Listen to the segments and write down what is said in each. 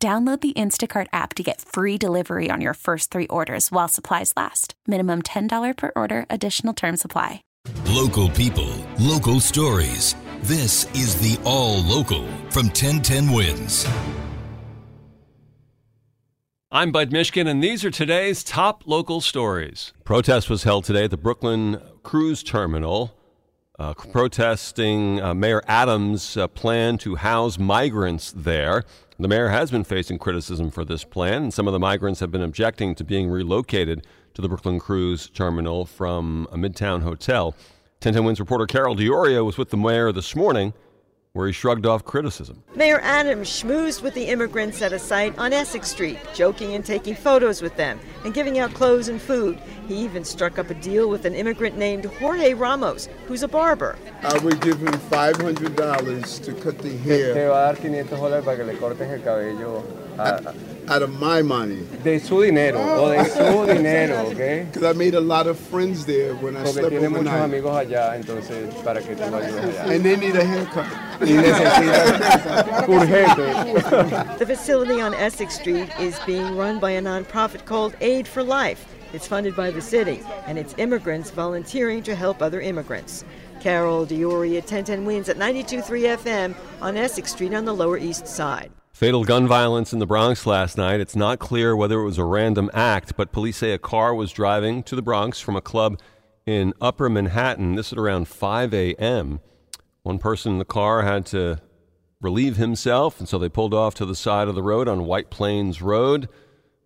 Download the Instacart app to get free delivery on your first three orders while supplies last. Minimum $10 per order, additional term supply. Local people, local stories. This is the All Local from 1010 Wins. I'm Bud Mishkin, and these are today's top local stories. Protest was held today at the Brooklyn Cruise Terminal, uh, protesting uh, Mayor Adams' uh, plan to house migrants there. The mayor has been facing criticism for this plan, and some of the migrants have been objecting to being relocated to the Brooklyn Cruise Terminal from a Midtown hotel. 1010 Wins reporter Carol D'Auria was with the mayor this morning where he shrugged off criticism. Mayor Adams schmoozed with the immigrants at a site on Essex Street, joking and taking photos with them and giving out clothes and food. He even struck up a deal with an immigrant named Jorge Ramos, who's a barber. I would give him $500 to cut the hair. Te va a dar 500 dólares para que le cortes el cabello. a- Out of my money. de su dinero, o de su oh. dinero, ¿ok? Because I made a lot of friends there when I Porque slept tiene muchos amigos allá, entonces, para que tú lo ayudes allá. And they need a haircut. Y necesitas urgente. The facility on Essex Street is being run by a nonprofit called Aid for Life. It's funded by the city, and it's immigrants volunteering to help other immigrants. Carol D'Auria at 1010 Wins at 92.3 FM on Essex Street on the Lower East Side. Fatal gun violence in the Bronx last night. It's not clear whether it was a random act, but police say a car was driving to the Bronx from a club in Upper Manhattan. This at around 5 a.m. One person in the car had to relieve himself, and so they pulled off to the side of the road on White Plains Road.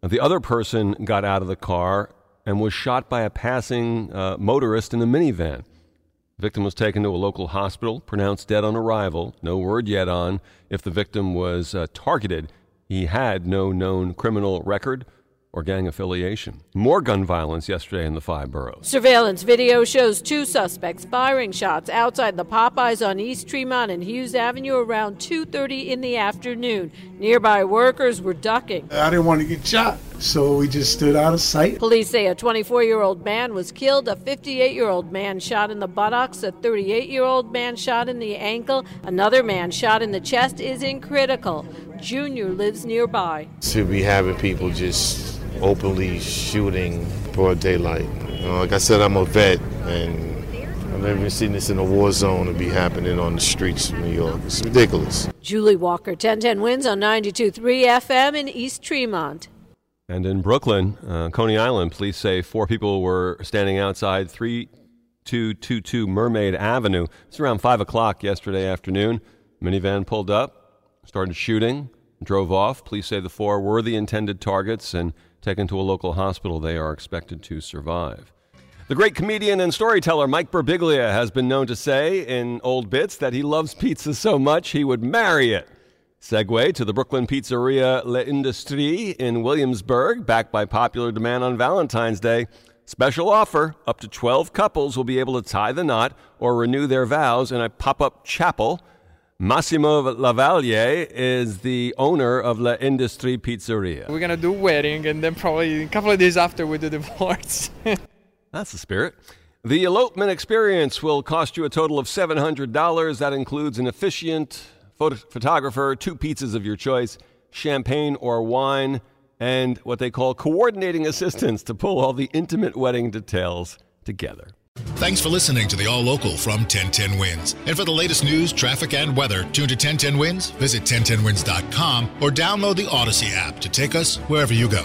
The other person got out of the car and was shot by a passing uh, motorist in a minivan. The victim was taken to a local hospital, pronounced dead on arrival. No word yet on if the victim was uh, targeted. He had no known criminal record or gang affiliation. More gun violence yesterday in the five boroughs. Surveillance video shows two suspects firing shots outside the Popeyes on East Tremont and Hughes Avenue around 2:30 in the afternoon. Nearby workers were ducking. I didn't want to get shot, so we just stood out of sight. Police say a 24-year-old man was killed, a 58-year-old man shot in the buttocks, a 38-year-old man shot in the ankle, another man shot in the chest is in critical. Junior lives nearby. to be having people just openly shooting broad daylight. You know, like I said, I'm a vet, and I've never seen this in a war zone to be happening on the streets of New York. It's ridiculous. Julie Walker, 1010 wins on 92.3 FM in East Tremont. And in Brooklyn, uh, Coney Island, police say four people were standing outside 3222 Mermaid Avenue. It's around 5 o'clock yesterday afternoon. Minivan pulled up, started shooting, drove off. Police say the four were the intended targets and taken to a local hospital. They are expected to survive. The great comedian and storyteller Mike Birbiglia has been known to say in old bits that he loves pizza so much he would marry it. Segue to the Brooklyn pizzeria L'Industrie in Williamsburg, backed by popular demand on Valentine's Day. Special offer up to 12 couples will be able to tie the knot or renew their vows in a pop up chapel. Massimo Laveglia is the owner of L'Industrie Pizzeria. We're gonna do wedding, and then probably a couple of days after we do divorce. That's the spirit. The elopement experience will cost you a total of $700. That includes an officiant, photo- photographer, two pizzas of your choice, champagne or wine, and what they call coordinating assistants to pull all the intimate wedding details together. Thanks for listening to the All Local from 1010 Wins. And for the latest news, traffic, and weather, tune to 1010 Wins, visit 1010wins.com, or download the Audacy app to take us wherever you go.